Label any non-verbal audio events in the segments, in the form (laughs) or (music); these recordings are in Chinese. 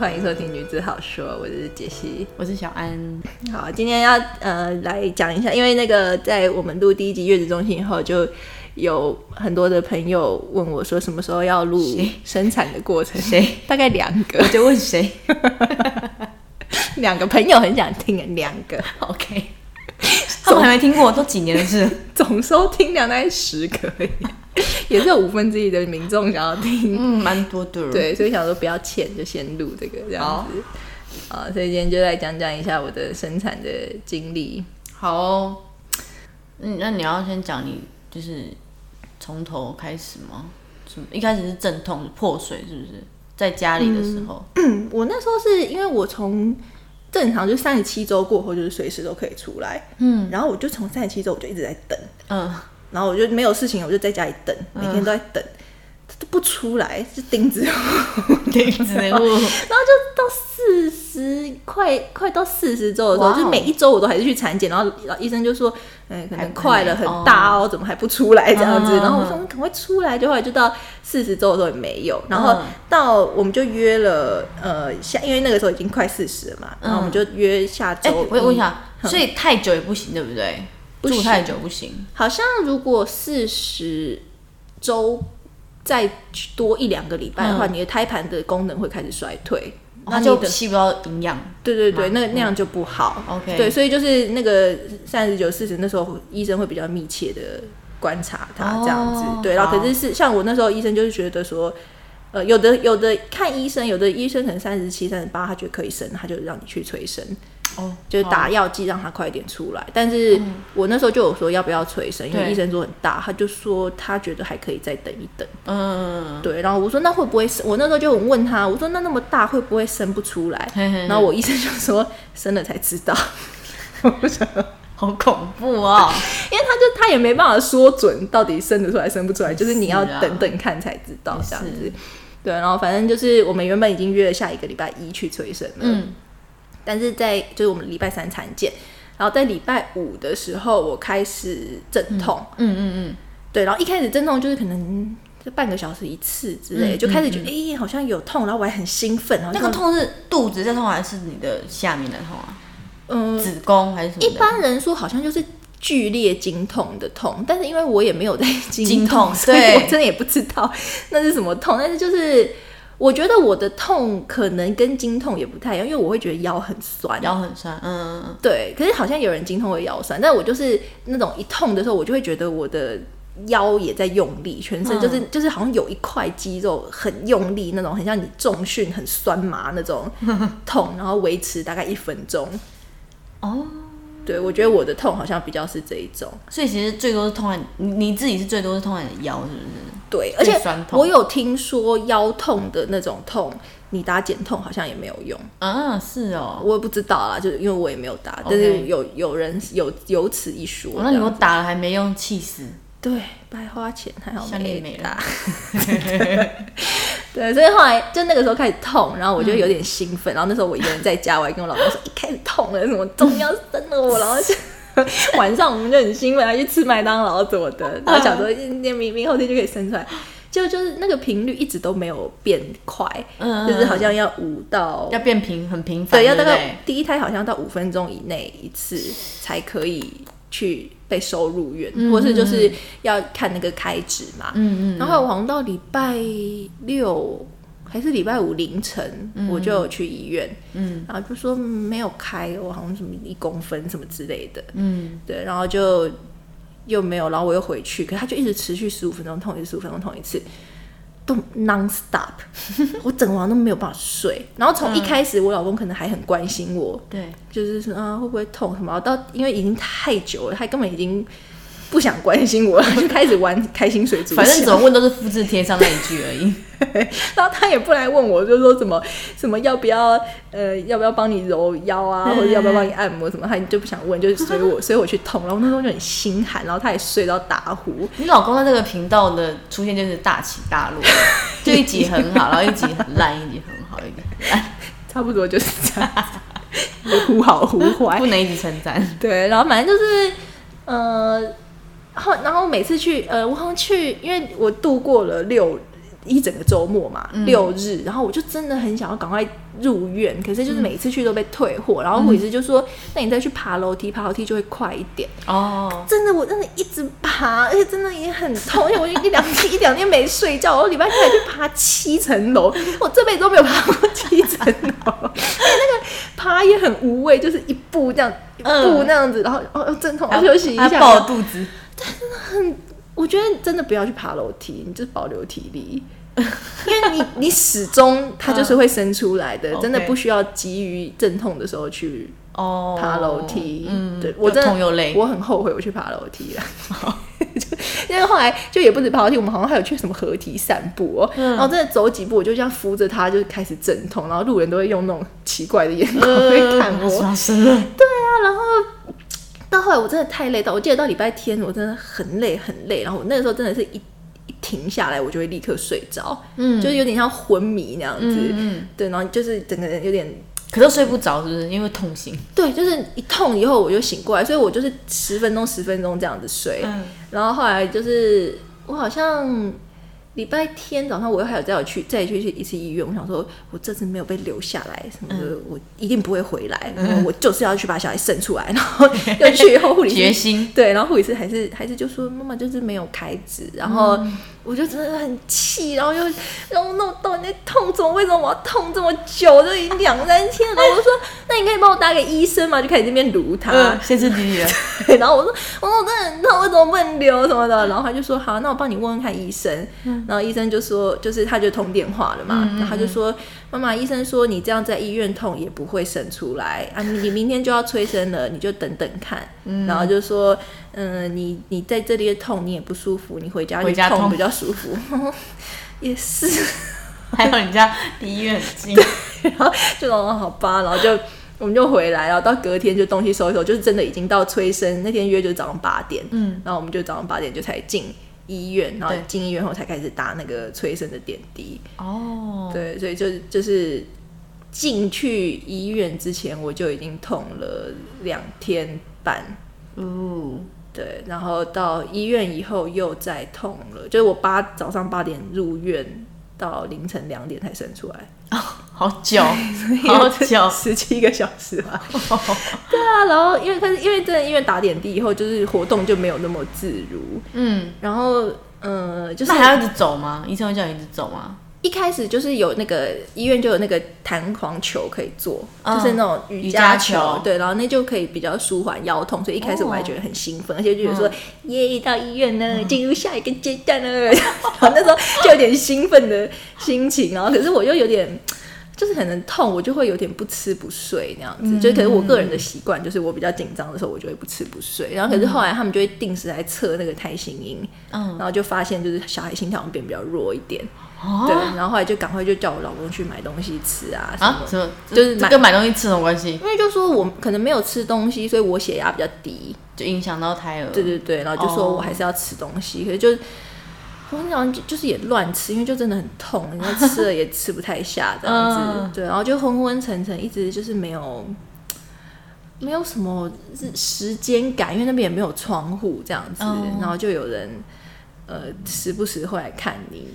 欢迎收听《女子好说》，我是杰西。我是小安。好，今天要呃来讲一下，因为那个在我们录第一集月子中心以后，就有很多的朋友问我说，什么时候要录生产的过程？谁？大概两个我，就问谁 (laughs) 两个朋友很想听，两个？OK，他们还没听过，都几年的事。(laughs) 总收听量大概十个而已，(laughs) 也是有五分之一的民众想要听。嗯，蛮多的。，对，所以想说不要欠，就先录这个这样子。啊，所以今天就来讲讲一下我的生产的经历。好哦。嗯，那你要先讲你就是从头开始吗？什么？一开始是阵痛破水，是不是？在家里的时候，我那时候是因为我从正常就三十七周过后，就是随时都可以出来，嗯然后我就从三十七周我就一直在等，嗯，然后我就没有事情，我就在家里等，每天都在等，他都不出来，是钉子户，钉子户，然后就到四十快快到四十周的时候，就是每一周我都还是去产检，然后医生就说，嗯，可能快了，很大哦，怎么还不出来？这样子？嗯。然后我说嗯赶快出来，就后来就到四十周的时候也没有，然后嗯到我们就约了呃下，因为那个时候已经快四十了嘛，然后我们就约下哎、周。我问一下，所以太久也不行，对不对？不住太久不行。好像如果四十周再多一两个礼拜的话，嗯你的胎盘的功能会开始衰退，那就吸不到营养。对对对，那那样就不好。OK 对，所以就是那个三十九、四十那时候，医生会比较密切的观察他哦这样子。对，然后可是是像我那时候，医生就是觉得说。呃，有的有的看医生，有的医生可能三十七、三十八，他觉得可以生，他就让你去催生，哦，就是打药剂让他快点出来。但是我那时候就有说要不要催生，因为医生说很大，他就说他觉得还可以再等一等。嗯，对，然后我说那会不会生？我那时候就很问他，我说那那么大会不会生不出来？嘿嘿嘿然后我医生就说生了才知道，(laughs) 好恐怖哦。(laughs) 因为他就他也没办法说准到底生得出来生不出来，就是你要等等看才知道也这样子是。对，然后反正就是我们原本已经约了下一个礼拜一去催生了，嗯，但是在就是我们礼拜三产检，然后在礼拜五的时候我开始阵痛，嗯嗯嗯，对，然后一开始阵痛就是可能就半个小时一次之类，嗯就开始觉得哎、诶好像有痛，然后我还很兴奋，然后那个痛是肚子在痛还是你的下面的痛啊？嗯子宫还是什么？一般人说好像就是剧烈经痛的痛，但是因为我也没有在经 (laughs) 经痛所以我真的也不知道那是什么痛。但是就是我觉得我的痛可能跟经痛也不太一样，因为我会觉得腰很酸。腰很酸，嗯嗯对，可是好像有人经痛会腰酸，但我就是那种一痛的时候，我就会觉得我的。腰也在用力，全身就是、就是好像有一块肌肉很用力那种，很像你重训很酸麻那种痛，然后维持大概一分钟。嗯，哦，对，我觉得我的痛好像比较是这一种。所以其实最多是痛在你你自己是最多是痛在你的腰，是不是？对，而且我有听说腰痛的那种痛，你打减痛好像也没有用。啊，是哦。我也不知道啦，就是因为我也没有打，但是有有人有有此一说。哦那你给我打了还没用，气死！对白花钱，还好项链没了。打。(laughs) 对，所以后来就那个时候开始痛，然后我就有点兴奋，(laughs) 然后那时候我一个人在家，我还跟我老公说，一开始痛了，什么终于要生了我，然后就 (laughs) 晚上我们就很兴奋，还去吃麦当劳什么的，然后想说明明明后天就可以生出来，就就是那个频率一直都没有变快，嗯就是好像要五到要变频很频繁，对，要大概第一胎好像到五分钟以内一次才可以去被收入院，或是就是要看那个开支嘛。嗯嗯然后我好像到礼拜六还是礼拜五凌晨，我就有去医院，嗯。然后就说没有开，我好像什么一公分什么之类的，嗯，对，然后就又没有，然后我又回去，可是它就一直持续十五分钟痛一次，十五分钟痛一次，都 non stop，(laughs) 我整个晚都没有办法睡。然后从一开始，我老公可能还很关心我，对，就是说啊会不会痛什么，到因为已经太久了，他根本已经不想关心我了，(laughs) 就开始玩开心水族。反正怎么问都是复制贴上那一句而已。(laughs) 然后他也不来问我，就说什么什么要不要呃要不要帮你揉腰啊，或者要不要帮你按摩什么，他就不想问，就是随我 (laughs) 随我去痛。然后那时候就很心寒，然后他也睡到打呼。你老公在这个频道的出现就是大起大落，就一集很好，然后一集很烂，一集很好，一集很烂，差不多就是这样子，忽好忽坏不。能一直称赞。对，然后反正就是呃，后然后每次去呃，我好像去，因为我度过了六一整个周末嘛，六日，然后我就真的很想要赶快入院，可是就是每次去都被退货，然后护士就说，那你再去爬楼梯，爬楼梯就会快一点。哦，真的，我真的一直爬，而且真的也很痛，因为我就一两天一两天没睡觉，我礼拜天还去爬七层楼，我这辈子都没有爬过七层楼，(laughs) 而且那个爬也很无畏，就是一步这样，一步那样子，然后哦阵痛，休息一下，还抱肚子，我觉得真的不要去爬楼梯，你就是保留体力，(laughs) 因为你你始终它就是会生出来的，真的不需要急于阵痛的时候去哦，爬楼梯。嗯，对我真的又痛又累，我很后悔我去爬楼梯了。就 (laughs) 因为后来就也不止爬楼梯，我们好像还有去什么合体散步哦。嗯然后真的走几步，我就这样扶着它，就开始阵痛，然后路人都会用那种奇怪的眼光呃会看我。刷生了，到后来我真的太累到，我记得到礼拜天我真的很累很累，然后我那个时候真的是一一停下来，我就会立刻睡着，嗯。就是有点像昏迷那样子，嗯嗯，对，然后就是整个人有点可是睡不着，是不是？因为痛醒，对，就是一痛以后我就醒过来，所以我就是十分钟十分钟这样子睡，嗯。然后后来就是我好像礼拜天早上我又还有再有去再去一次医院，我想说我这次没有被留下来什么的，我一定不会回来，然后我就是要去把小孩生出来，然后又去以后护理师决心，对，然后护理师还是还是就说妈妈就是没有开指，然后我就真的很气，然后又 (laughs) 然后弄到底在痛怎么？为什么我要痛这么久？都已经两三天了。(laughs) 我就说那你可以帮我打给医生嘛？就开始这边撸他，嗯，歇斯底里了，对，(laughs) 然后我说我说我真的很痛，为什么不能留什么的？然后他就说好，那我帮你问问看医生。然后医生就说，就是他就通电话了嘛，然后他就说妈妈，医生说你这样在医院痛也不会生出来。啊，你你明天就要催生了，你就等等看。然后就说嗯、你你在这里痛你也不舒服，你回家回家痛比较舒服。(laughs) 也是，(laughs) 还有人家离医院很近，(laughs) 然后就说哦好吧，然后就我们就回来，然后到隔天就东西收一收，就是真的已经到催生那天约就是早上八点，嗯，然后我们就早上八点就才进医院，然后进医院后才开始打那个催生的点滴，哦，对，所以就就是进去医院之前我就已经痛了两天半。哦，对，然后到医院以后又再痛了，就是我八早上八点入院，到凌晨两点才生出来，(laughs) 好久，(laughs) 好久，十七个小时吧。(laughs) 对啊，然后因为可是因为真的因为打点滴以后，就是活动就没有那么自如，嗯，然后呃，就是那还要一直走吗？医生会叫你一直走吗？一开始就是有那个医院就有那个弹簧球可以做，嗯就是那种瑜瑜伽伽球对，然后那就可以比较舒缓腰痛，所以一开始我还觉得很兴奋，而且就觉得说、耶，到医院呢，进入下一个阶段了，(laughs) 然后那时候就有点兴奋的心情，然后可是我又有点。就是可能痛，我就会有点不吃不睡那样子。就可是我个人的习惯，就是我比较紧张的时候，我就会不吃不睡。然后可是后来他们就会定时来测那个胎心音，嗯，然后就发现就是小孩心跳好像变比较弱一点。哦对，然后后来就赶快就叫我老公去买东西吃啊什么啊，什么？就是买这跟买东西吃什么关系？因为就说我可能没有吃东西，所以我血压比较低。就影响到胎儿。对对对，然后就说我还是要吃东西，可是就我好像就就是也乱吃，因为就真的很痛，然后吃了也吃不太下这样子。(laughs) 嗯对，然后就昏昏沉沉，一直就是没有。没有什么时间感，因为那边也没有窗户这样子，哦然后就有人呃时不时会来看你，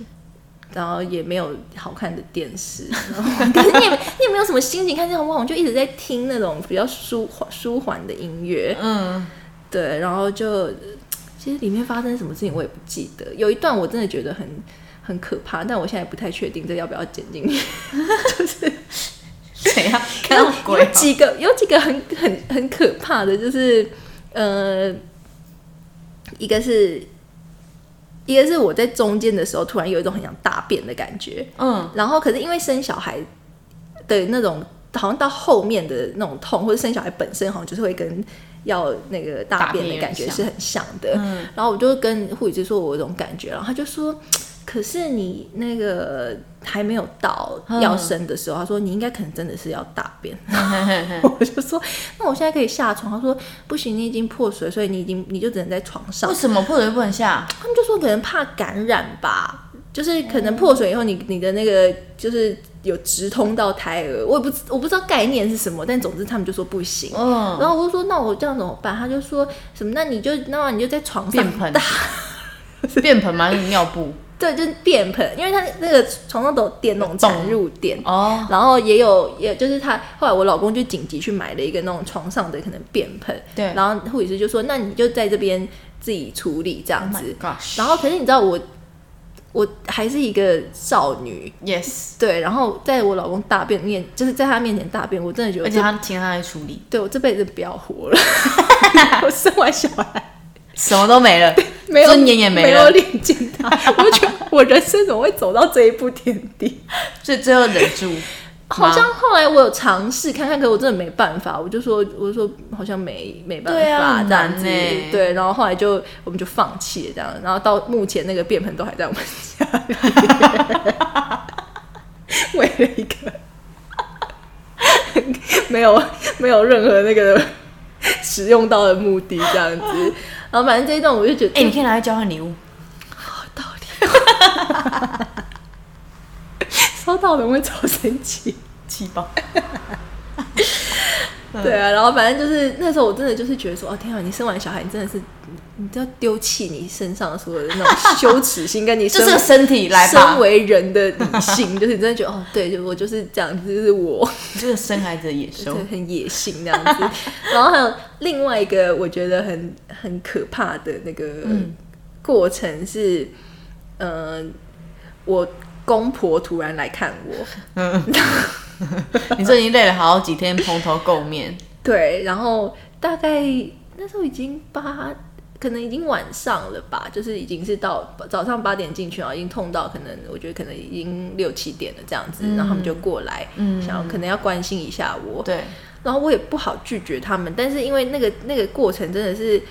然后也没有好看的电视，然 (laughs) 后可是你也你也没有什么心情看这种网，我就一直在听那种比较舒缓舒缓的音乐，嗯，对，然后就其实里面发生什么事情我也不记得，有一段我真的觉得很很可怕，但我现在不太确定这要不要剪进去，(laughs) 就是怎样？看到鬼有几个有几个很很很可怕的，就是呃，一个是一个是我在中间的时候突然有一种很想大便的感觉，嗯，然后可是因为生小孩的那种，好像到后面的那种痛，或者生小孩本身好像就是会跟要那个大便的感觉是很像的。嗯然后我就跟护理师说我有这种感觉，然后他就说。可是你那个还没有到嗯要生的时候，他说你应该可能真的是要大便。(laughs) 我就说那我现在可以下床，他说不行，你已经破水，所以你已经你就只能在床上为。什么破水不能下？他们就说可能怕感染吧，就是可能破水以后你你的那个就是有直通到胎儿，我也不知我不知道概念是什么，但总之他们就说不行。嗯，然后我就说那我这样怎么办？他就说什么那你就那么你就在床上便盆大，(laughs) 便盆吗？还是尿布？对，就是便盆，因为他那个床上都有电那种产入垫，哦，然后也有，也就是他后来我老公就紧急去买了一个那种床上的可能便盆，对。然后护理师就说，那你就在这边自己处理这样 Oh 子然后可是你知道我我还是一个少女，yes，对，然后在我老公大便面，就是在他面前大便，我真的觉得而且他听他来处理，对我这辈子不要活了，(laughs) (laughs) 我生完小孩。什么都没了，(laughs) 没有尊严也没有了，领进他，我就觉得我人生怎么会走到这一步田地？(laughs) 所以最后忍住。(laughs) 好像后来我有尝试看看，可我真的没办法，我就说，我就说好像没没办法很这样子，难欸对，然后后来就我们就放弃了这样，然后到目前那个便盆都还在我们家里，为了一个没有没有任何那个使用到的目的这样子，然后反正这一段我就觉得，哎、你可以拿来交换礼物，好道理。(laughs) 收到人会超神奇。气爆。对啊，然后反正就是那时候我真的就是觉得说，哦天啊，你生完小孩，你真的是你都要丢弃你身上所有的那种羞耻心，跟你 (laughs) 就身这个身体来吧。身，为人的理性，(laughs) 就是你真的觉得哦，对，就我就是这样子，就是我，这个生孩子的野兽。(laughs) 对，。很野性那样子。然后还有另外一个我觉得很很可怕的那个嗯。过程是，呃，我公婆突然来看我，(laughs) 你这已经累了好几天蓬头垢面，对，然后大概那时候已经八，可能已经晚上了吧，就是已经是到早上八点进去，然后已经痛到可能我觉得可能已经六七点了这样子，然后他们就过来，嗯。想要可能要关心一下我，对，然后我也不好拒绝他们，但是因为那个那个过程真的是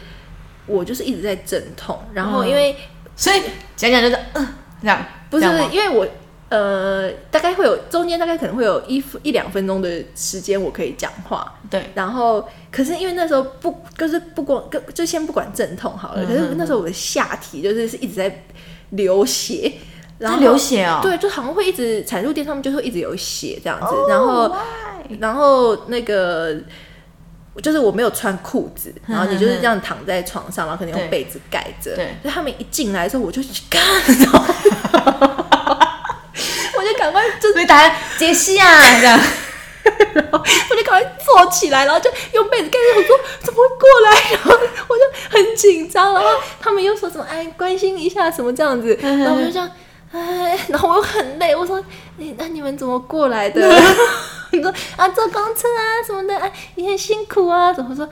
我就是一直在阵痛，然后嗯。因为、所以讲讲就是嗯、这样，不是因为我。呃，大概会有中间大概可能会有一一两分钟的时间我可以讲话，对，然后，可是因为那时候不，就是不光，就就先不管阵痛好了。嗯可是那时候我的下体就是是一直在流血，然后流血哦对，就好像会一直产褥垫上面就会一直有血这样子。哦然后？然后那个就是我没有穿裤子，然后你就是这样躺在床上，然后可能用被子盖着。对就他们一进来的时候，我就去干，然后我就赶快就所以打杰西啊，这样，然 (laughs) 后我就赶快坐起来，然后就用被子盖着。我说怎么会过来？然后我就很紧张，然后他们又说什么哎关心一下什么这样子，然后我就这样哎，然后我又很累，我说你那你们怎么过来的？(laughs) 你说啊坐公车啊什么的，哎你很辛苦啊，怎么说？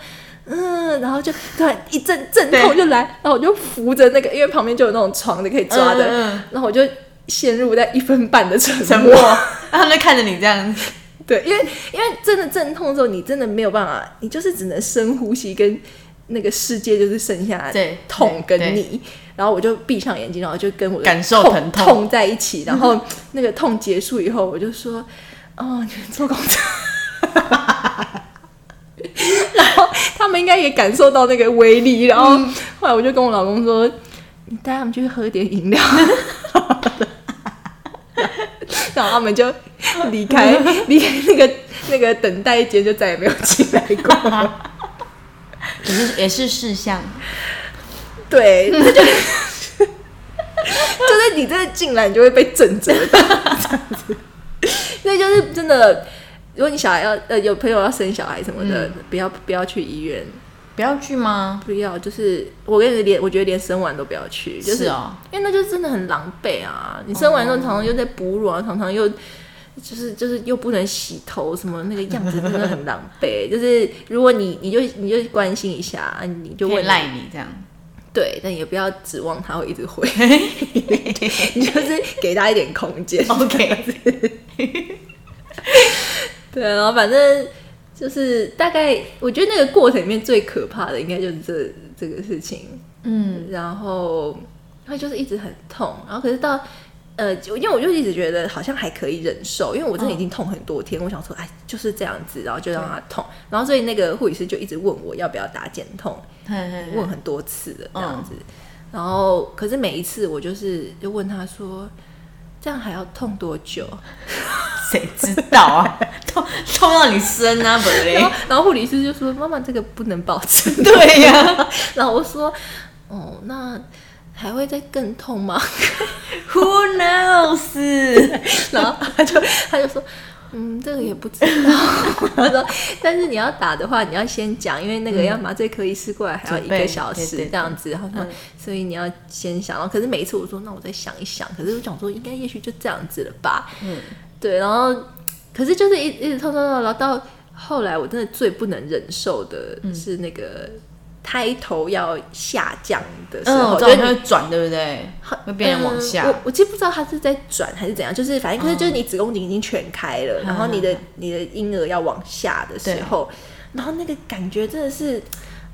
嗯，然后就突然一阵阵痛就来，然后我就扶着那个，因为旁边就有那种床的可以抓的，嗯然后我就陷入在一分半的沉沉默，然后他们就看着你这样子，(laughs) 对，因为因为真的阵痛之后，你真的没有办法，你就是只能深呼吸，跟那个世界就是剩下对痛跟你。然后我就闭上眼睛，然后就跟我的感受痛疼痛痛在一起。(laughs) 然后那个痛结束以后，我就说：“哦，你们坐公车。(laughs) ”然后他们应该也感受到那个威力。然后后来我就跟我老公说：“你带他们去喝点饮料。(laughs) ”然后他们就离开，(laughs) 离开那个那个等待间，就再也没有进来过。也是也是事项，对，那就就是你真的进来，你就会被震折到这样子。(laughs) 所以就是真的，如果你小孩要呃有朋友要生小孩什么的，不要不要去医院，不要去吗？不要就是我跟你连我觉得连生完都不要去，就是哦，因为那就真的很狼狈啊！你生完之后常常又在哺乳啊，常常又就是就是又不能洗头，什么那个样子真的很狼狈。(laughs) 就是如果你你就你就关心一下，你就问可以赖你这样，对，但也不要指望他会一直回，(laughs) 你就是给他一点空间。(laughs) OK，对，然后反正就是大概，我觉得那个过程里面最可怕的应该就是这这个事情。嗯，然后他就是一直很痛，然后可是到呃，因为我就一直觉得好像还可以忍受，因为我真的已经痛很多天，我想说，哎，就是这样子，然后就让他痛，然后所以那个护理师就一直问我要不要打减痛，嘿嘿嘿。问很多次了这样子，然后可是每一次我就是就问他说，这样还要痛多久？(laughs) 谁知道啊？(laughs) 痛痛到你生啊，不嘞然后？然后护理师就说：“妈妈，这个不能保持。(laughs) ”对呀、然后我说：“哦，那还会再更痛吗？Who knows？然后他就他就说，嗯，这个也不知道。(laughs) 他说，但是你要打的话，你要先讲，因为那个要麻醉科医师过来还要一个小时这样子。他说，所以你要先想。然后可是每一次我说，那我再想一想。可是我想说，应该也许就这样子了吧。嗯，对。然后可是就是一一直拖拖拖，然后到后来我真的最不能忍受的是那个。胎头要下降的时嗯，候，我知道就是你它会转，对不对？会变成往下。嗯我我其实不知道它是在转还是怎样，就是反正可是就是你子宫颈已经全开了，然后你的你的婴儿要往下的时候，然后那个感觉真的是。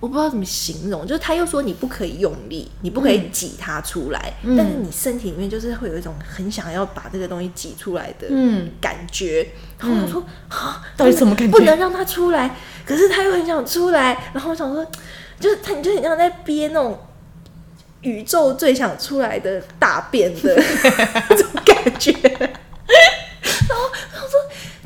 我不知道怎么形容，就是他又说你不可以用力，你不可以挤它出来，但是你身体里面就是会有一种很想要把这个东西挤出来的嗯感觉。然后我说啊，到底什么感觉不能让它出来，可是他又很想出来。然后我想说，就是他，你就很像在憋那种宇宙最想出来的大便的 (laughs) 这种感觉。然后然后说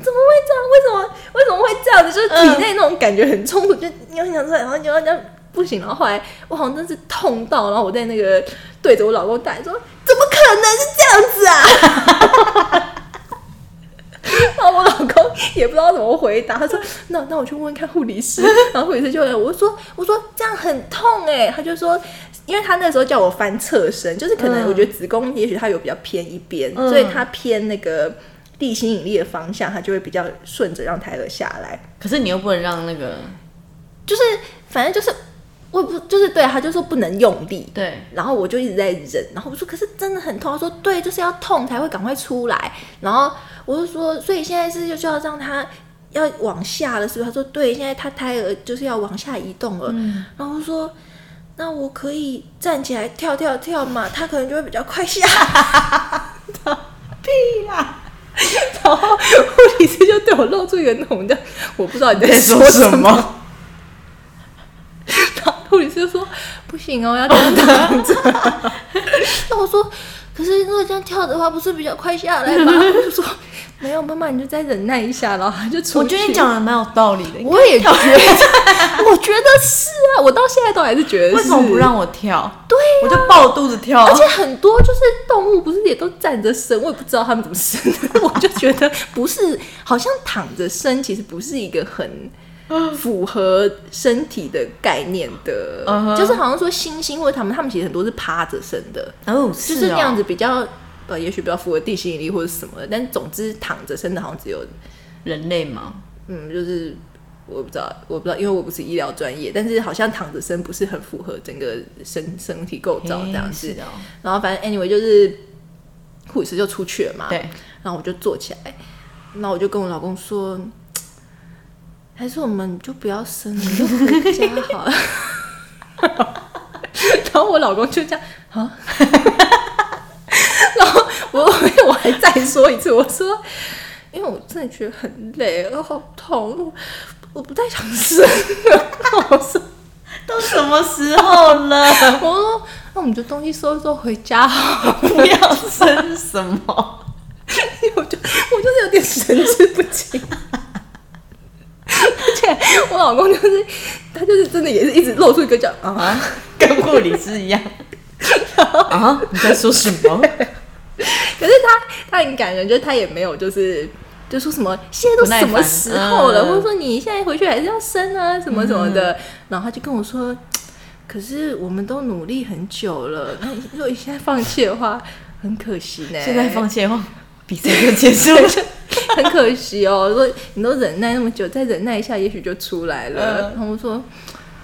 怎么会这样？为什么为什么会这样子？就是体内那种感觉很冲突，就你很想出来，然后你要这样不行。然后后来我好像真是痛到，然后我在那个对着我老公大说：“怎么可能是这样子啊？” (laughs) (laughs) 然后我老公也不知道怎么回答，他说：“那那我去问问看护理师。”然后护理师就来，我说：“我说这样很痛哎。”他就说：“因为他那时候叫我翻侧身，就是可能嗯我觉得子宫也许它有比较偏一边，嗯所以它偏那个地心引力的方向，它就会比较顺着让胎儿下来。可是你又不能让那个就是反正就是我不就是对他就说不能用力，对，然后我就一直在忍，然后我说可是真的很痛，他说对，就是要痛才会赶快出来，然后我就说所以现在是就要让他要往下了，是不是？他说对，现在他胎儿就是要往下移动了，然后我说。那我可以站起来跳跳跳嘛，他可能就会比较快下。屁啦！(laughs) 然后护理师就对我露出一个那种的，我不知道你在说什么。什么？然后护理师就说不行哦，要这样躺着。(laughs) 那我说，可是如果这样跳的话，不是比较快下来吗？我就说没有，妈妈你就再忍耐一下，然后他就出去。我觉得你讲的蛮有道理的。我也觉得，(laughs) 我觉得是啊，我到现在都还是觉得是。为什么不让我跳？对呀、我就抱肚子跳。而且很多就是动物不是也都站着生，我也不知道他们怎么生的，(laughs) 我就觉得不是，好像躺着生其实不是一个很符合身体的概念的就是好像说猩猩或者他们，他们其实很多是趴着生的，哦，就是是那样子比较呃，也许比较符合地心引力或者什么的，但总之躺着生的好像只有人类嘛。嗯，就是我不知道，我不知道，因为我不是医疗专业，但是好像躺着生不是很符合整个身身体构造这样子。然后反正 anyway 就是护士就出去了嘛，对，然后我就坐起来，那我就跟我老公说，还是我们就不要生了，就回家好了。(laughs) 然后我老公就这样啊，(laughs) 然后我我还再说一次，我说，因为我真的觉得很累，我好痛，我我不太想生了。(laughs) 我说，都什么时候了？我说，那我们就东西收一收回家好了。不要生什么？我就我就是有点神志不清，而且我老公就是他就是真的也是一直露出一个叫啊，(laughs) 跟护理师一样。(laughs) 啊？你在说什么？(laughs) 可是他他很感人，就是他也没有就是就说什么现在都什么时候了，或者说你现在回去还是要生啊什么什么的，然后他就跟我说，(tsk) 可是我们都努力很久了，那如果你现在放弃的话，很可惜呢。现在放弃的话，比赛就结束了。(laughs) 很可惜哦，如果你都忍耐那么久，再忍耐一下，也许就出来了。嗯然后我说，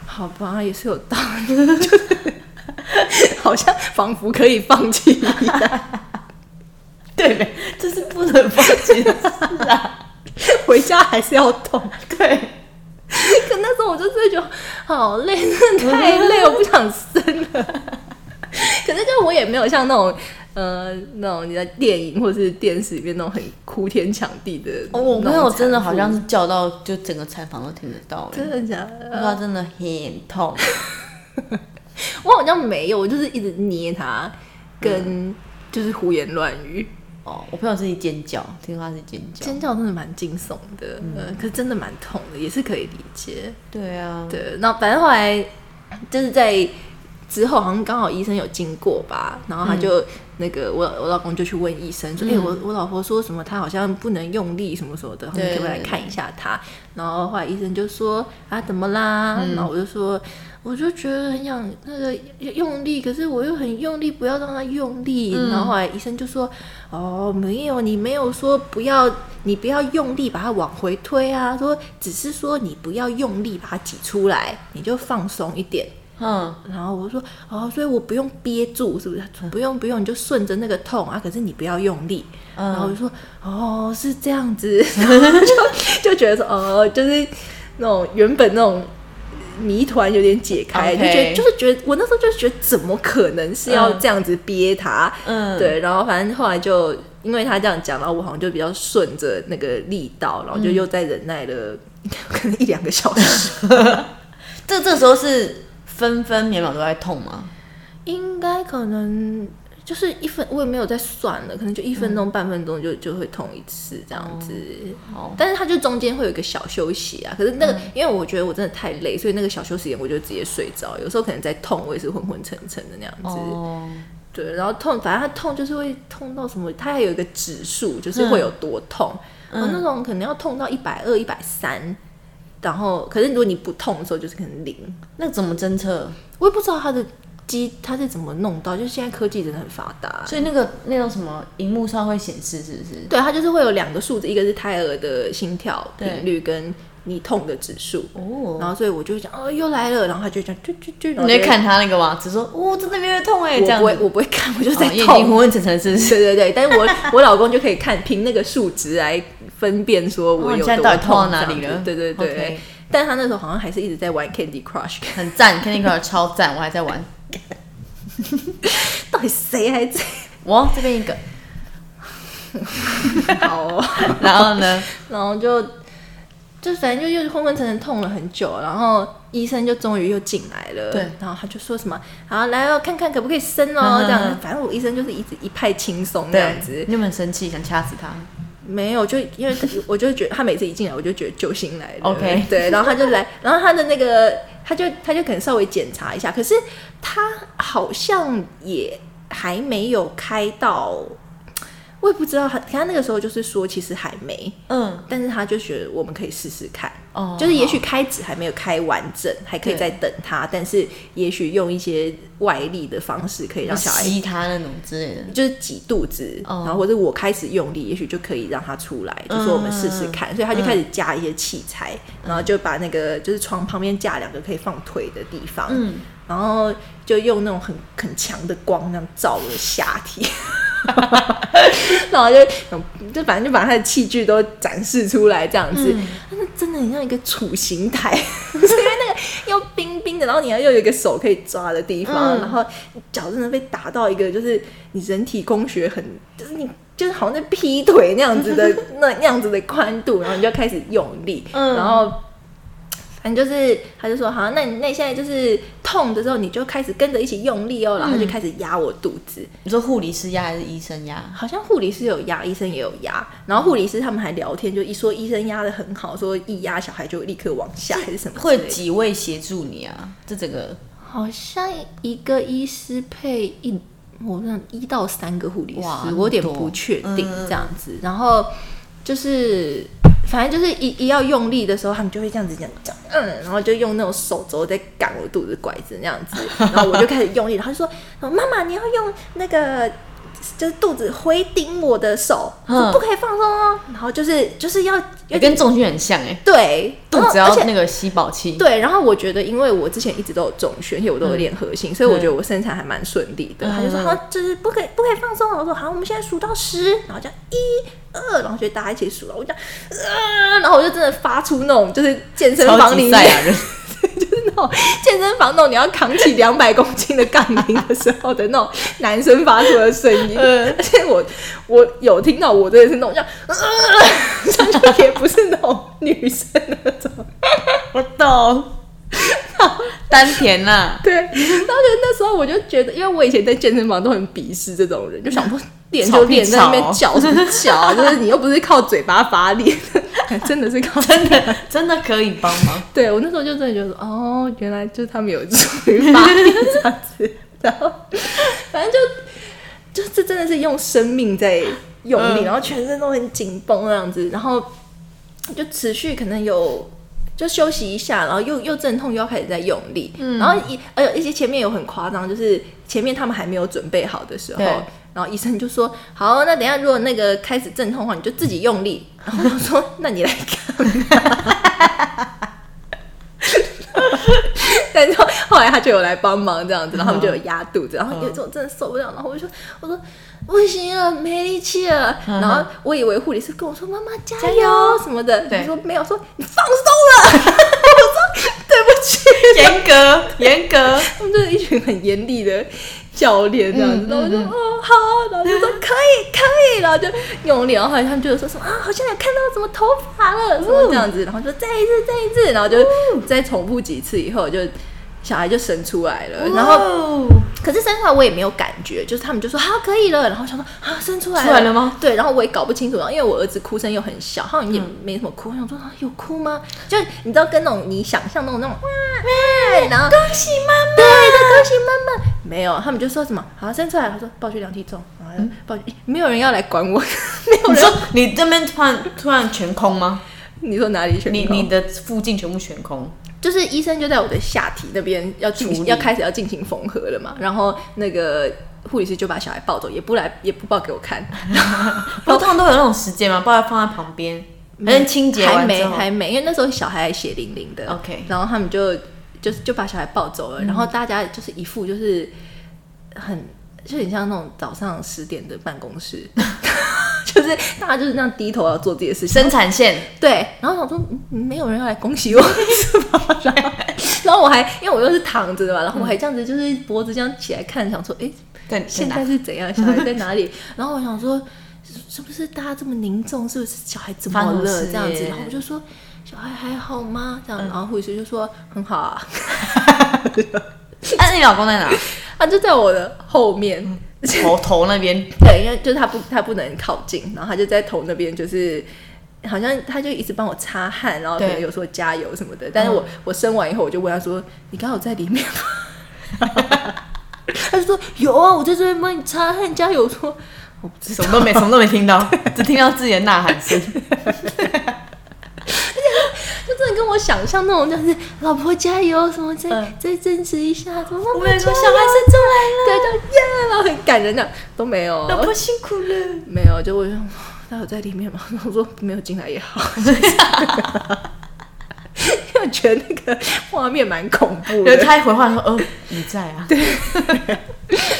好吧，也是有道理，就 (laughs) 是好像仿佛可以放弃一样。(laughs) 对没？这是不能放弃的事啊。回家还是要动。对，可那时候我就真的觉得好累，真的太累，我不想生了。可是就我也没有像那种呃那种你在电影或是电视里面那种很哭天抢地的我朋友真的好像是叫到，就整个产房都听得到。真的假的？他真的很痛。(laughs) 我好像没有，我就是一直捏他，跟就是胡言乱语，哦，我朋友自己尖叫，听说他是尖叫。尖叫真的蛮惊悚的，嗯，可是真的蛮痛的，也是可以理解。对啊，对，那反正后来就是在之后好像刚好医生有经过吧，然后他就、那个我我老公就去问医生说，哎、我我老婆说什么，她好像不能用力什么什么的，你对可不可以来看一下她？然后后来医生就说啊怎么啦？然后我就说。我就觉得很想那个用力，可是我又很用力，不要让他用力。然后后来医生就说：“哦，没有，你没有说不要，你不要用力把它往回推啊，说只是说你不要用力把它挤出来，你就放松一点。”嗯，然后我说哦，所以我不用憋住，是不是？不用不用，你就顺着那个痛啊，可是你不要用力。然后我就说哦，是这样子，(laughs) 然后就就觉得说哦，就是那种原本那种谜团有点解开就觉得就是觉得我那时候就觉得怎么可能是要这样子憋他？嗯对，然后反正后来就因为他这样讲，然后我好像就比较顺着那个力道，然后就又再忍耐了、可能一两个小时。(laughs) 这这时候是分分秒秒都在痛吗？应该可能就是一分，我也没有在算了，可能就一分钟、半分钟就就会痛一次这样子。哦，但是它就中间会有一个小休息啊。可是那个，因为我觉得我真的太累，所以那个小休息点我就直接睡着。有时候可能在痛，我也是昏昏沉沉的那样子。哦，对，然后痛，反正它痛就是会痛到什么，它还有一个指数，就是会有多痛。嗯、那种可能要痛到一百二、一百三。然后，可是如果你不痛的时候，就是可能零。那怎么侦测？我也不知道它的机它是怎么弄到，就是现在科技真的很发达，所以那个那种什么荧幕上会显示，是不是？对它就是会有两个数字，一个是胎儿的心跳对频率跟你痛的指数。哦，然后所以我就会讲哦又来了，然后他就讲啾啾啾，然后就你在看他那个吗？只说哦，真的没有痛哎，这样子。我不会我不会看，我就在痛。昏昏沉沉，是不是？(laughs) 对对对，但是我 (laughs) 我老公就可以看凭那个数值来分辨说我有多痛到哪里了？对对对。但他那时候好像还是一直在玩 Candy Crush，很赞，Candy Crush 超赞，我还在玩。(laughs) 到底谁还在？我这边一个，好、哦，(laughs) 然后呢？然后就就反正就又昏昏沉沉痛了很久，然后医生就终于又进来了，对。然后他就说什么，好来哦，看看可不可以生哦，嗯 (laughs) 这样，反正我医生就是一直一派轻松这样子，你有没有很生气，想掐死他？没有，就因为我就觉得他每次一进来，我就觉得救星来了。OK 对，然后他就来，然后他的那个，他就他就可能稍微检查一下，可是他好像也还没有开到，我也不知道他他那个时候就是说其实还没，嗯，但是他就觉得我们可以试试看。哦就是也许开指还没有开完整，还可以再等他，但是也许用一些外力的方式可以让小孩吸他那种之类的。就是挤肚子，哦然后或者我开始用力，也许就可以让他出来，就说我们试试看。所以他就开始加一些器材，然后就把那个就是床旁边架两个可以放腿的地方，嗯，然后就用那种很很强的光，那样照我的下体。(laughs) 然后就就反正就把他的器具都展示出来，这样子，那、真的很像一个处刑台，(laughs) 因为那个又冰冰的，然后你要又有一个手可以抓的地方，嗯。然后脚真的被打到一个就是你人体工学很，就是你就是好像在劈腿那样子的 (laughs) 那那样子的宽度，然后你就开始用力，嗯。然后。就是，他就说好，那你那你现在就是痛的时候，你就开始跟着一起用力哦，然后他就开始压我肚子，你说护理师压还是医生压？好像护理师有压，医生也有压，然后护理师他们还聊天，就一说医生压的很好，说一压小孩就立刻往下还是什么会几位协助你啊？这整个好像一个医师配一，我让一到三个护理师，我有点不确定嗯这样子。然后就是，反正就是一一要用力的时候，他们就会这样子这样讲，嗯，然后就用那种手肘在赶我肚子拐子那样子，(laughs) 然后我就开始用力，然后就说妈妈你要用那个。就是肚子回顶我的手，嗯不可以放松哦。然后就是就是要也跟重训很像哎，对肚子要那个吸饱气。对，然后我觉得，因为我之前一直都有重训，而且我都有练核心，所以我觉得我身材还蛮顺利的。嗯他就说好，就是不可以不可以放松。我说好，我们现在数到十，然后这样一二，然后就大家一起数了。我就这样呃，然后我就真的发出那种就是健身房里面 (laughs) 就是那种健身房那种你要扛起两百公斤的杠铃的时候的那种男生发出的声音，嗯而且我我有听到我真的是那种像，呃，(laughs) 上去也不是那种女生那种。我懂。(laughs) 丹田呐，对，然后就那时候我就觉得，因为我以前在健身房都很鄙视这种人，就想说练就练，在那边吵叫什么 (laughs) 叫啊？就是你又不是靠嘴巴发力，真的是靠真的真的可以帮忙。(laughs) 对我那时候就真的觉得说，哦，原来就是他们有助于发力这样子，然后反正就就这真的是用生命在用力，嗯然后全身都很紧绷那样子，然后就持续可能有。就休息一下，然后又又阵痛，又要开始在用力，然后一呃一些前面有很夸张，就是前面他们还没有准备好的时候对，然后医生就说：“好，那等一下如果那个开始阵痛的话，你就自己用力。”然后我说：“ (laughs) 那你来干嘛？” (laughs) 但是后来他就有来帮忙这样子，然后他们就有压肚子，然后有一种真的受不了，然后我就说：“我说不行了，没力气了。”然后我以为护理师跟我说：“妈妈加加油油什么的。”对我说没有，说你放松了。(laughs) 我说对不起，严格严格，他们就是一群很严厉的教练这样子，嗯然后我就哦好，然后就说可以可以，然后就用力，然后后来他们就说什么啊，好像有看到什么头发了，什么这样子，然后说再一次再一次，然后就再重复几次以后就。小孩就生出来了，然后后可是生出来我也没有感觉，就是他们就说好可以了，然后想说啊生出来出来了吗？对，然后我也搞不清楚，然后因为我儿子哭声又很小，好像也没什么哭，我想说啊有哭吗？就你知道跟那种你想象那种那种哇，然后恭喜妈妈，对对，恭喜妈妈，没有，他们就说什么好生出来，他说抱去量体重，然后抱去，没有人要来管我，(laughs) 没有人，你说你这边突然突然全空吗？你说哪里全空？你你的附近全部全空，就是医生就在我的下体那边要进处理。要开始要进行缝合了嘛，然后那个护理师就把小孩抱走，也不来也不抱给我看，(laughs) 不通常都有那种时间吗？抱在放在旁边，反正清洁还没还没，因为那时候小孩还血淋淋的。OK 然后他们就就是就把小孩抱走了，然后大家就是一副就是很就很像那种早上十点的办公室，(laughs) 就是大家就是那样低头要做自己的事情，生产线对，然后想说、嗯、没有人要来恭喜我？(laughs) (laughs) 然后我还因为我又是躺着的嘛，然后我还这样子就是脖子这样起来看，想说哎。在现在是怎样？小孩在哪里？然后我想说，是是不是大家这么凝重？是不是小孩怎么了？这样子，然后我就说小孩还好吗？这样，然后护士就说很好啊，哎，(laughs) 你老公在哪？他 (laughs) 就在我的后面。(laughs) 头头那边，对，因为就是他不他不能靠近，然后他就在头那边，就是好像他就一直帮我擦汗，然后可能对有说加油什么的。但是我、我生完以后，我就问他说：“你刚好在里面吗？”他就说：“有啊，我在这边帮你擦汗加油。”我说：“我不知道。”什么都没，什么都没听到，只听到自己的呐喊声。就真的跟我想象那种，就是老婆加油，什么再、嗯再坚持一下，怎么妈我们有个妈加油小孩生出来了，对，就耶，然后很感人的都没有，老婆辛苦了。没有，就我就他有在里面吗？(laughs) 我说没有进来也好，因为我觉得那个画面蛮恐怖的。他一回话说：“哦，你在啊？”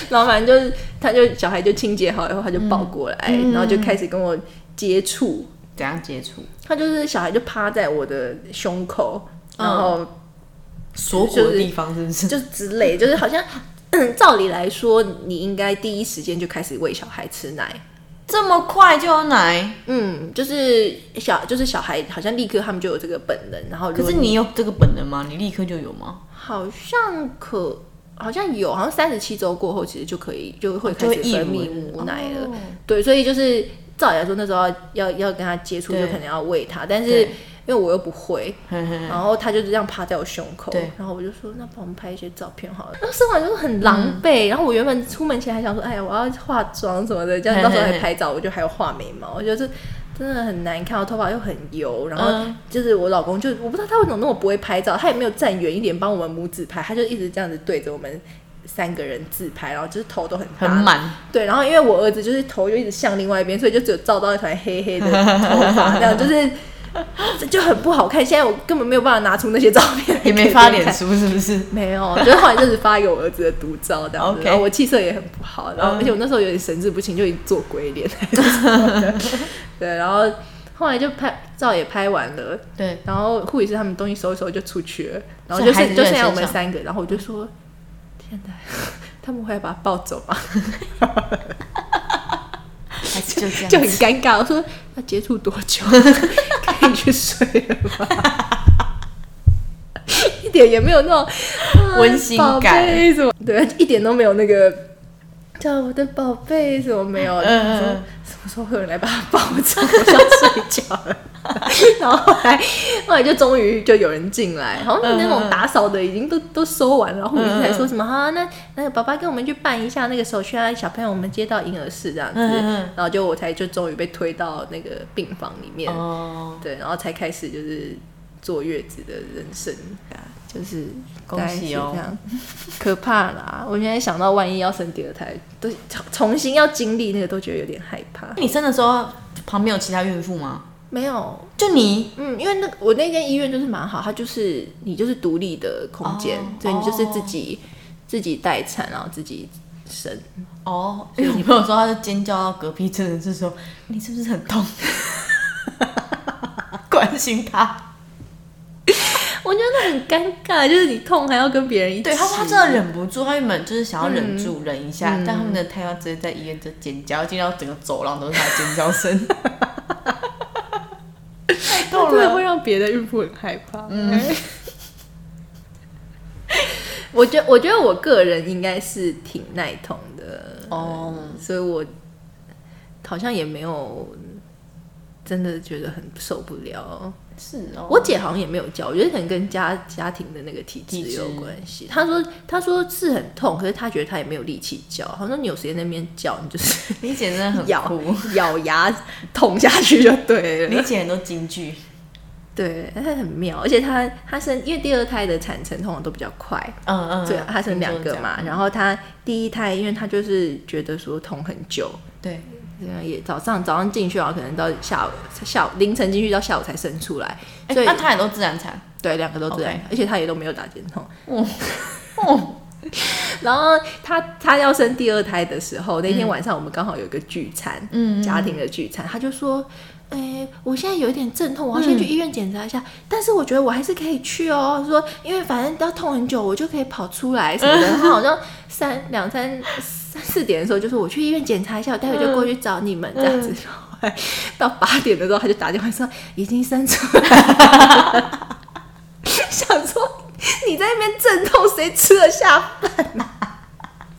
然后反正就是，他就小孩就清洁好以后，他就抱过来，嗯然后就开始跟我接触。怎样接触？他就是小孩就趴在我的胸口，嗯然后锁骨的地方是不是？就之类，就是好像。嗯，(coughs) 照理来说，你应该第一时间就开始喂小孩吃奶。这么快就有奶？嗯，就是小，就是小孩好像立刻他们就有这个本能，然后可是你有这个本能吗？你立刻就有吗？好像可好像有，好像三十七周过后，其实就可以就会开始分泌母奶了。哦对，所以就是照理来说，那时候要要要跟他接触，就对可能要喂他，但是因为我又不会，然后他就这样趴在我胸口，然后我就说那帮我们拍一些照片好了。然后生完就很狼狈，然后我原本出门前还想说，哎呀，我要化妆什么的，这样到时候还拍照，我就还有画眉毛，我觉得这真的很难看，我头发又很油，然后嗯。就是我老公就我不知道他为什么那么不会拍照，他也没有站远一点帮我们母子拍，他就一直这样子对着我们。三个人自拍，然后就是头都很大。很满，对，然后因为我儿子就是头就一直向另外一边，所以就只有照到一团黑黑的头发，这样就是 (laughs) 就很不好看。现在我根本没有办法拿出那些照片，(laughs) 也没发脸，书是不是？没有，就是后来就是发给我儿子的独照这样子然后我气色也很不好，然后嗯而且我那时候有点神志不清，就已经做鬼脸，(laughs) 对，然后后来就拍照也拍完了，对，然后护理师他们东西收一收就出去了，然后就是就剩下我们三个，然后我就说，天哪，(laughs) 他们会把他抱走吗？(laughs) 还是就这样就很。尴尬。我说要接触多久？(laughs) 可以去睡了吗？一点也没有那种啊温馨感对，一点都没有那个叫我的宝贝，什么没有？嗯嗯说嗯什么时候会有人来把他抱走？我想睡觉了。(laughs) 然后后来后来就终于就有人进来，好像那嗯种打扫的已经都都收完了，然后护理师才说什么啊，那那个爸爸跟我们去办一下那个手续啊，小朋友我们接到婴儿室这样子，然后就我才就终于被推到那个病房里面，哦，对，然后才开始就是坐月子的人生，就是恭喜哦这样，可怕啦！我现在想到万一要生第二胎，都重重新要经历那个，都觉得有点害怕。你生的时候旁边有其他孕妇吗？没有，就你嗯，因为那我那间医院就是蛮好，它就是你就是独立的空间，哦所以你就是自己、自己待产，然后自己生。哦，因为我朋友说他就尖叫到隔壁，真的是说你是不是很痛？(laughs) 关心他，(laughs) 我觉得很尴尬，就是你痛还要跟别人一起。对他说他真的忍不住，他原本就是想要忍住、忍一下，但他们的太阳直接在医院就尖叫，尖叫整个走廊都是他的尖叫声，太痛了。会让别的孕妇很害怕。嗯，(laughs) 我觉我觉得我个人应该是挺耐痛的哦，所以我好像也没有真的觉得很受不了。是哦，我姐好像也没有教，我觉得可能跟家家庭的那个体质有关系。她说她说是很痛，可是她觉得她也没有力气教。她说你有时间在那边叫，你就是你姐真的很咬酷，咬牙捅下去就对了。你姐很多金句，对，她很妙，而且她她生因为第二胎的产程通常都比较快，嗯嗯，对，她生两个嘛，然后她第一胎因为她就是觉得说痛很久，对，也早上早上进去，然后可能到下午下午凌晨进去到下午才生出来，哎所以、那他也都自然产，对两个都自然 OK 而且他也都没有打针痛。哦。(laughs) 哦，然后他他要生第二胎的时候，那天晚上我们刚好有一个聚餐，嗯。家庭的聚餐，他就说。哎、我现在有一点阵痛，我要先去医院检查一下。但是我觉得我还是可以去哦。说因为反正要痛很久，我就可以跑出来什么的。他 (laughs) 好像三两三三四点的时候，就说我去医院检查一下，我待会就过去找你们这样子。后到八点的时候，他就打电话说已经生出来了，想说你在那边阵痛，谁吃得下饭呐、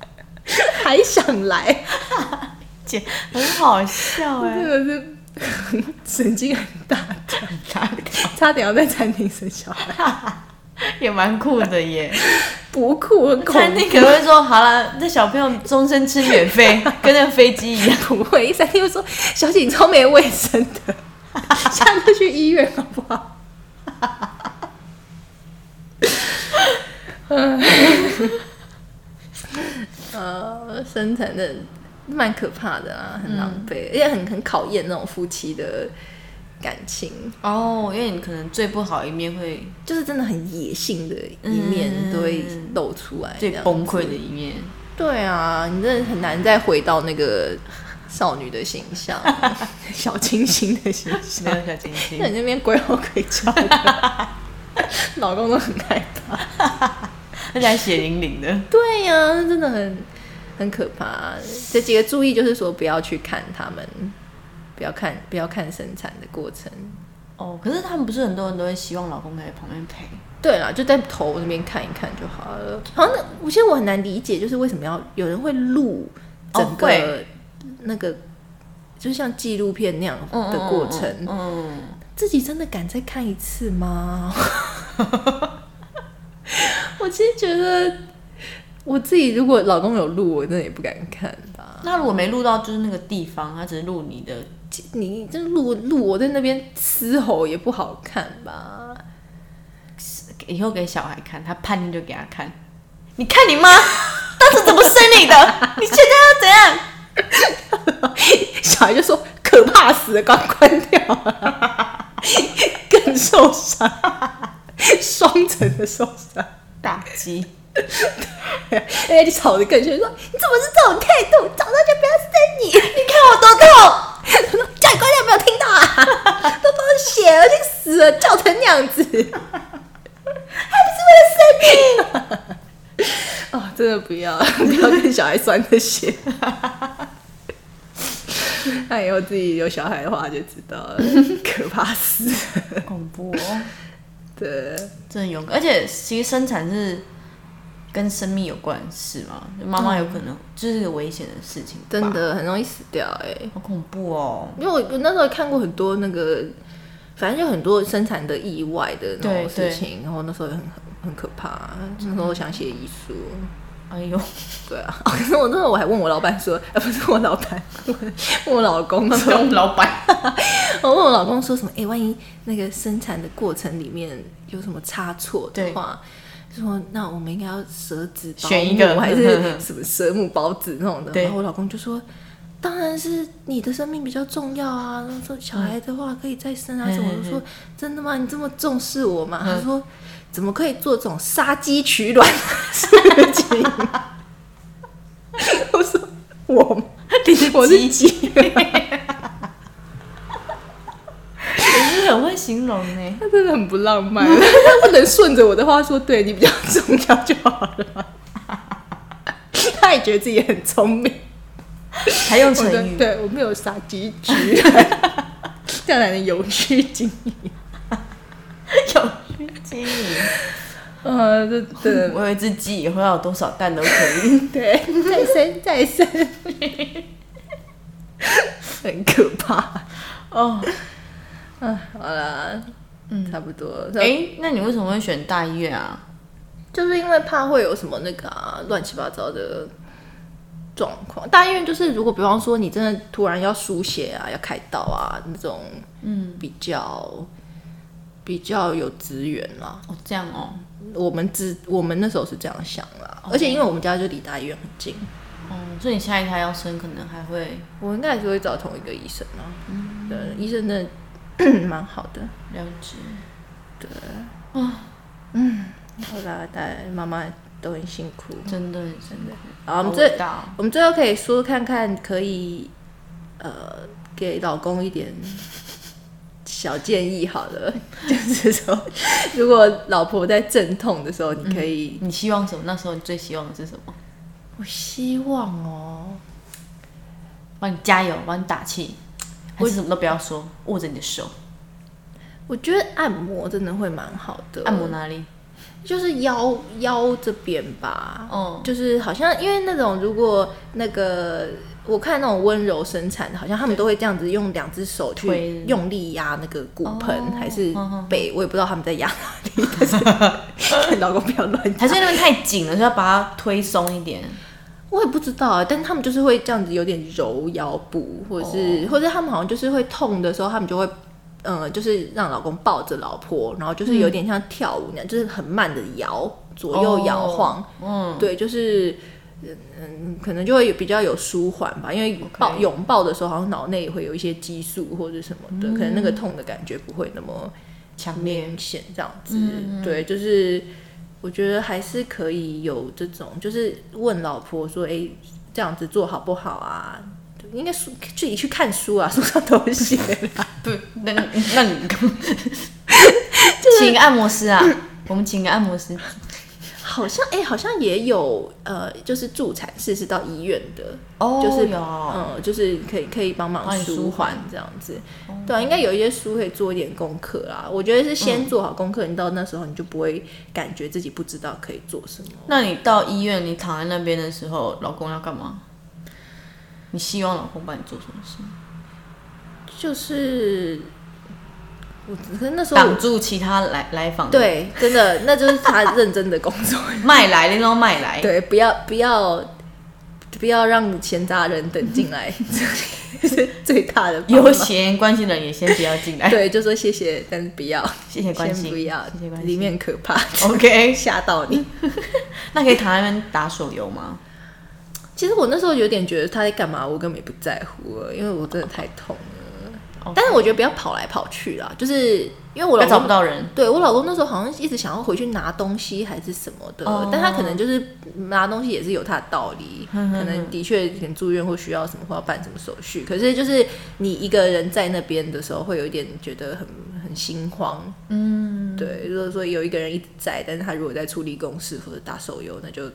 (laughs) 还想来，(laughs) 姐很好笑哎真，的是神经很大条，哪里 (laughs) 差点要在餐厅生小孩，(laughs) 也蛮酷的耶。不酷，很恐餐厅可能会说好了，那小朋友终身吃免费，(laughs) 跟那个飞机一样。不会。餐厅会说：“小姐，你超没卫生的，下次去医院好不好？”嗯呃，生产的蛮可怕的啊，很狼狈，而且很很考验那种夫妻的感情，哦，因为你可能最不好一面会就是真的很野性的一面嗯都会露出来，最崩溃的一面。对啊，你真的很难再回到那个少女的形象，(laughs) 小清新的形象没。有小清新那，你那边鬼吼鬼叫的，(laughs) 老公都很害怕。(laughs) 而且还血淋淋的。对呀、那真的很很可怕。这几个注意就是说，不要去看他们，不要看不要看生产的过程。哦，可是他们不是很多人都会希望老公在旁边陪。对啦，就在头那边看一看就好了。好像那我其实我很难理解，就是为什么要有人会录整哦个会那个，就像纪录片那样的过程。嗯，自己真的敢再看一次吗？(laughs) 我其实觉得我自己如果老公有录，我真的也不敢看吧。那如果没录到就是那个地方，他只是录你的，你这录录我在那边嘶吼也不好看吧？以后给小孩看，他叛逆就给他看。你看你妈当时怎么生你的？你现在要怎样？小孩就说可怕死了，赶快关掉，更受伤，双层的受伤。打击。而且就吵得更凶，说你怎么是这种态度？早上就不要生你，(laughs) 你看我多痛！(laughs) 他说叫你关掉，没有听到啊？都都是血了，已经死了，叫成那样子，(laughs) 还不是为了生你？哦，真的不要，不要跟小孩酸这些。那以后自己有小孩的话就知道了，可怕死了。恐怖哦，对，真的勇敢。而且其实生产是跟生命有关的事吗？妈妈有可能就是个危险的事情，真，的很容易死掉哎、好恐怖哦。因为我我那时候看过很多那个，反正就很多生产的意外的那种事情，然后那时候也很很很可怕。那时候想写遗书，哎呦，对啊。(laughs) 可是我那时候我还问我老板说，哎，不是我老板，问 (laughs) 问我老公说，我们老板，(laughs) 我问我老公说什么？哎、万一那个生产的过程里面有什么差错的话，就说那我们应该要舍子保选一个姆还是 (laughs) 什么舍母保子那种的？然后我老公就说。当然是你的生命比较重要啊！说小孩的话可以再生啊什么。嗯我说真的吗？你这么重视我吗？他说怎么可以做这种杀鸡取卵的 (laughs) 事情？(laughs) 我说我我是鸡，你是很会形容呢。(laughs) 他真的很不浪漫，(laughs) 他不能顺着我的话说，对你比较重要就好了。(laughs) 他也觉得自己很聪明，还用我成语，说对我没有杀鸡局，这样才能有趣经营。有趣经营。呃，这这我有一只鸡，以后要有多少蛋都可以。对，再生再生，很可怕。哦，嗯，好啦，嗯，差不多。哎、那你为什么会选大医院啊？就是因为怕会有什么那个啊乱七八糟的状况。大医院就是，如果比方说你真的突然要输血啊，要开刀啊那种，嗯，比较比较有资源啦。哦，这样哦，我们只我们那时候是这样想啦，而且因为我们家就离大医院很近，哦，所以你下一胎要生，可能还会我应该还是会找同一个医生啊。嗯，对，医生真的 (clears throat) 蛮好的。了解。对。啊，嗯后来大家妈妈都很辛苦。真的真的，好，我们最我们最后可以说看看，可以呃给老公一点小建议好了，(laughs) 就是说，如果老婆在阵痛的时候，你可以，你希望什么？那时候你最希望的是什么？我希望哦，帮你加油，帮你打气，还是什么都不要说，握着你的手，我觉得按摩真的会蛮好的，按摩哪里？就是腰腰这边吧，哦就是好像因为那种如果那个我看那种温柔生产的，好像他们都会这样子用两只手去推。用力压那个骨盆、哦还是背，我也不知道他们在压哪里，但是 (laughs) 老公不要乱还是那边太紧了，所以要把它推松一点。我也不知道啊，但他们就是会这样子有点揉腰部，或者是、或者他们好像就是会痛的时候，他们就会。呃，就是让老公抱着老婆，然后就是有点像跳舞那样，就是很慢的摇，左右摇晃。嗯，对，就是嗯，可能就会有比较有舒缓吧，因为抱拥抱的时候，好像脑内也会有一些激素或者什么的，可能那个痛的感觉不会那么强烈。明显，这样子。对，就是我觉得还是可以有这种，就是问老婆说，哎、这样子做好不好啊？应该书自己去看书啊，书上都有写啦。(laughs) 对，那那你 (laughs) 请个按摩师啊，我们请个按摩师。好像哎、好像也有呃，就是助产士是到医院的，哦就是有嗯，就是可以可以帮忙舒舒缓缓这样子。对啊，应该有一些书可以做一点功课啦。我觉得是先做好功课，你到那时候你就不会感觉自己不知道可以做什么。那你到医院，你躺在那边的时候，老公要干嘛？你希望老公帮你做什么事？就是我，可是那时候挡住其他来来访，对，真的那就是他认真的工作。(laughs) 卖来，那种卖来。对，不要不要不要让闲杂人等进来，这 (laughs) 是最大的帮有忙血缘关心的人也先不要进来。(laughs) 对，就说谢谢，但是不要，谢谢关心，不要谢谢关，心。里面可怕，OK，吓到你。那可以躺在那边打手游吗？其实我那时候有点觉得他在干嘛，我根本也不在乎了，因为我真的太痛了。但是我觉得不要跑来跑去啦，就是因为我老公找不到人。对我老公那时候好像一直想要回去拿东西还是什么的，哦。但他可能就是拿东西也是有他的道理，可能的确可能住院或需要什么或要办什么手续，可是就是你一个人在那边的时候，会有一点觉得很很心慌。嗯，对，如果说有一个人一直在，但是他如果在处理公事或者打手游，那就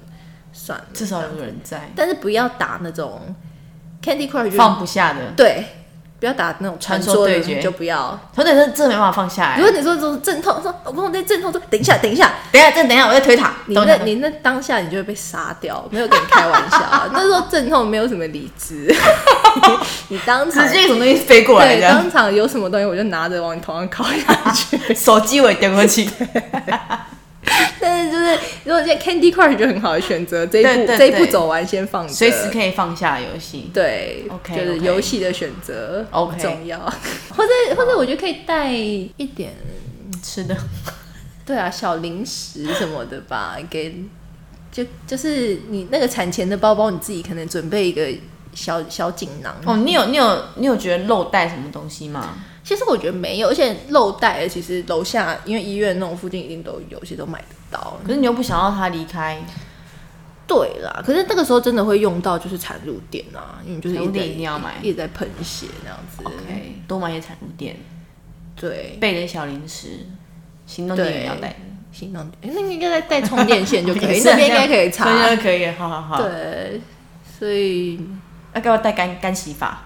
算了，至少有个人在，但是不要打那种 Candy Crush，就放不下的。对，不要打那种传传说对决就不要。可是这这没办法放下来如。果你说这种阵痛，说老公我在阵痛，说等一下等一下，等一下，这等一下，我在推塔。你那你那当下你就会被杀掉，没有跟你开玩笑、啊。(laughs) 那时候阵痛没有什么理智，(laughs) 你当场直接什么东西飞过来对，当场有什么东西我就拿着往你头上敲下去。(laughs) 手机我也丢过去。如果现在 Candy Crush 就很好的选择，这一步这一步走完先放着，随时可以放下游戏。对 OK，就是游戏的选择 OK 重要，(laughs) 或者或者我觉得可以带一点，吃的，(laughs) 对啊，小零食什么的吧，给就就是你那个产前的包包，你自己可能准备一个小小锦囊。哦，你有你有你有觉得漏带什么东西吗？其实我觉得没有，而且漏带其实楼下因为医院那种附近一定都有，其实都买得到。可是你又不想要他离开，对啦，可是那个时候真的会用到就是产褥垫啊，因为就是一直在产乳垫一定要买一直在喷血那样子。OK，多买些产褥垫，对，备点小零食，行动电源要带，行动电，那个应该再带充电线就可以，(laughs) 那边应该可以插。就可以，好好好。对，所以那要不要带干干洗发？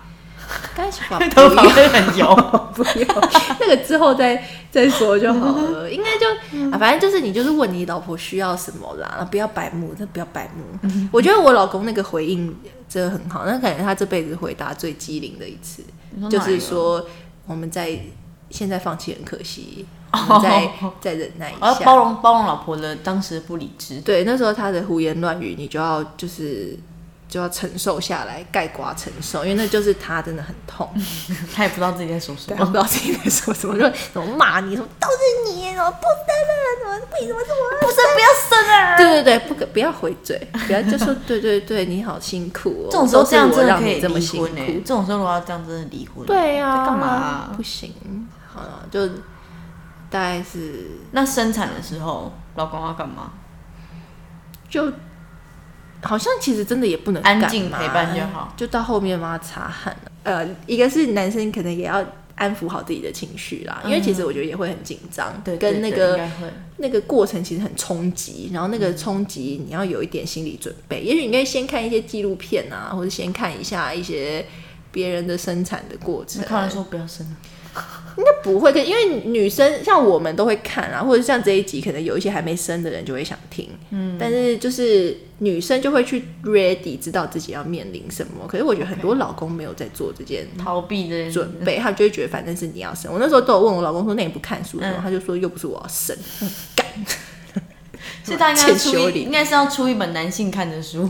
干洗发头发会很油。(laughs) 不用，那个之后再再说就好了。(laughs) 应该就啊，反正就是你就是问你老婆需要什么啦，不要白目，真不要白目。我觉得我老公那个回应真的很好，那感觉他这辈子回答最机灵的一次，就是说我们在现在放弃很可惜，(laughs) 我们再再忍耐一下。包容包容老婆的当时不理智。对，那时候他的胡言乱语，你就要就是就要承受下来，盖瓜承受，因为那就是他真的很痛，(laughs) 他也不知道自己在说什么，我不。知道自己在说什么，就怎么骂你，什么都是你，什么不生了，什么为什么是我？不生不要生啊！(laughs) 对对对，不可不要回嘴，不要就说对对对，你好辛苦哦。这种时候这样真的可以你这么辛离婚呢、苦。这种时候如果要这样，真的离婚。对呀、在干嘛啊不行，好了，就大概是那生产的时候，老公要干嘛？就好像其实真的也不能安静陪伴就好，就到后面帮他擦汗。呃，一个是男生可能也要安抚好自己的情绪啦，因为其实我觉得也会很紧张，对，对对跟那个那个过程其实很冲击，然后那个冲击你要有一点心理准备。也许你可以先看一些纪录片啊，或者先看一下一些别人的生产的过程那。看完说不要生了。应该不会，可因为女生像我们都会看啊，或者像这一集，可能有一些还没生的人就会想听，嗯，但是就是女生就会去 ready，知道自己要面临什么。可是我觉得很多老公没有在做这件逃避这件事准备，他就会觉得反正是你要生。我那时候都有问我老公说，那你不看书他就说又不是我要生，干。(laughs) 所以他应该出一，(laughs) 应该是要出一本男性看的书。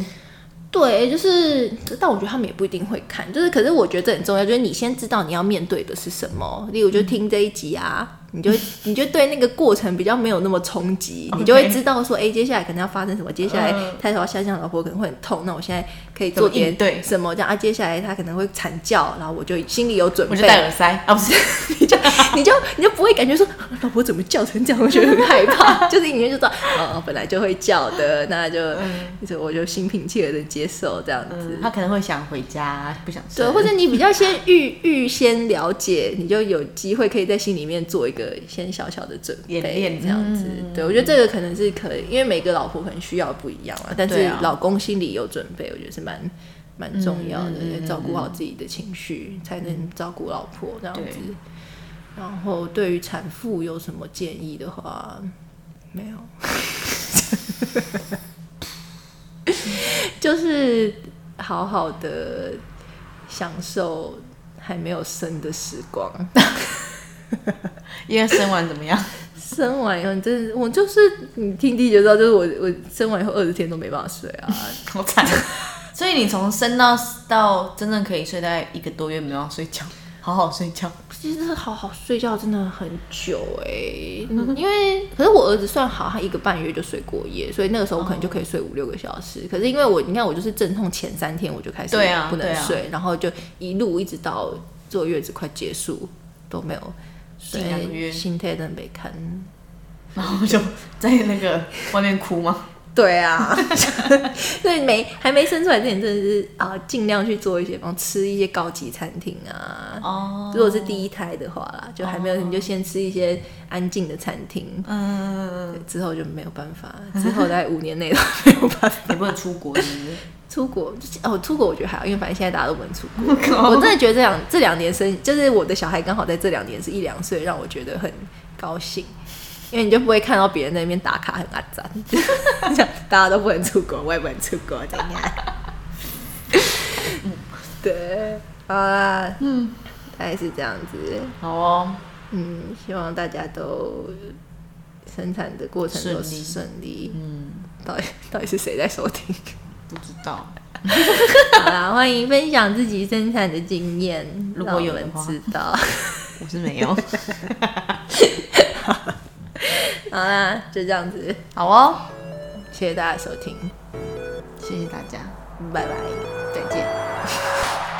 对，就是，但我觉得他们也不一定会看，就是，可是我觉得这很重要，就是你先知道你要面对的是什么。例如，就听这一集啊，你就会 (laughs) 你就对那个过程比较没有那么冲击，你就会知道说，哎、接下来可能要发生什么，接下来嗯。胎头要下降，老婆可能会很痛，那我现在可以做点对？什么这样啊？接下来他可能会惨叫，然后我就心里有准备。我就，戴耳塞。啊，(laughs) 不是，你就 (laughs) 你就你就不会感觉说老婆怎么叫成这样，我觉得很害怕，就是你就知道哦，本来就会叫的，那就、就我就心平气和的接受这样子。嗯，他可能会想回家，不想对，或者你比较先预预先了解，你就有机会可以在心里面做一个先小小的准备，练这样子。嗯对我觉得这个可能是可以，因为每个老婆可能需要不一样啊，但是老公心里有准备，我觉得是蛮蛮重要的，嗯嗯嗯照顾好自己的情绪，才能照顾老婆这样子。然后对于产妇有什么建议的话，没有，(laughs) 就是好好的享受还没有生的时光。(laughs) 因为生完怎么样？生完以后，你真的，我就是你听第一知道，就是我我生完以后二十天都没办法睡啊。(laughs) 好惨。所以你从生到到真正可以睡，大概一个多月没有睡觉，好好睡觉。其实好好睡觉真的很久哎、因为可是我儿子算好，他一个半月就睡过夜，所以那个时候我可能就可以睡五六个小时。可是因为我你看我就是阵痛前三天我就开始不能睡，然后就一路一直到坐月子快结束都没有睡近两个月，心态真的没看。然后就在那个 (laughs) 外面哭吗？对啊，(laughs) 所以没还没生出来之前，真的是啊，尽量去做一些，帮吃一些高级餐厅啊。哦，如果是第一胎的话啦，就还没有，你就先吃一些安静的餐厅。嗯，之后就没有办法，(laughs) 之后在五年内都没有办法你不能出国，是不是？出国。哦，出国我觉得还好，因为反正现在大家都不能出国。(laughs) 我真的觉得这两这两年生，就是我的小孩刚好在这两年是一两岁，让我觉得很高兴。因为你就不会看到别人在那边打卡很阿赞，(laughs) 这样大家都不能出国，我也不能出国，怎样？(laughs) 对，好啦，嗯，大概是这样子，好哦，嗯，希望大家都生产的过程都顺利顺利。嗯，到底到底是谁在收听？不知道，好啦，欢迎分享自己生产的经验，如果有让我们的话知道。我是没有。(laughs) 好啦，就这样子，好哦，谢谢大家收听，谢谢大家，拜拜。再见。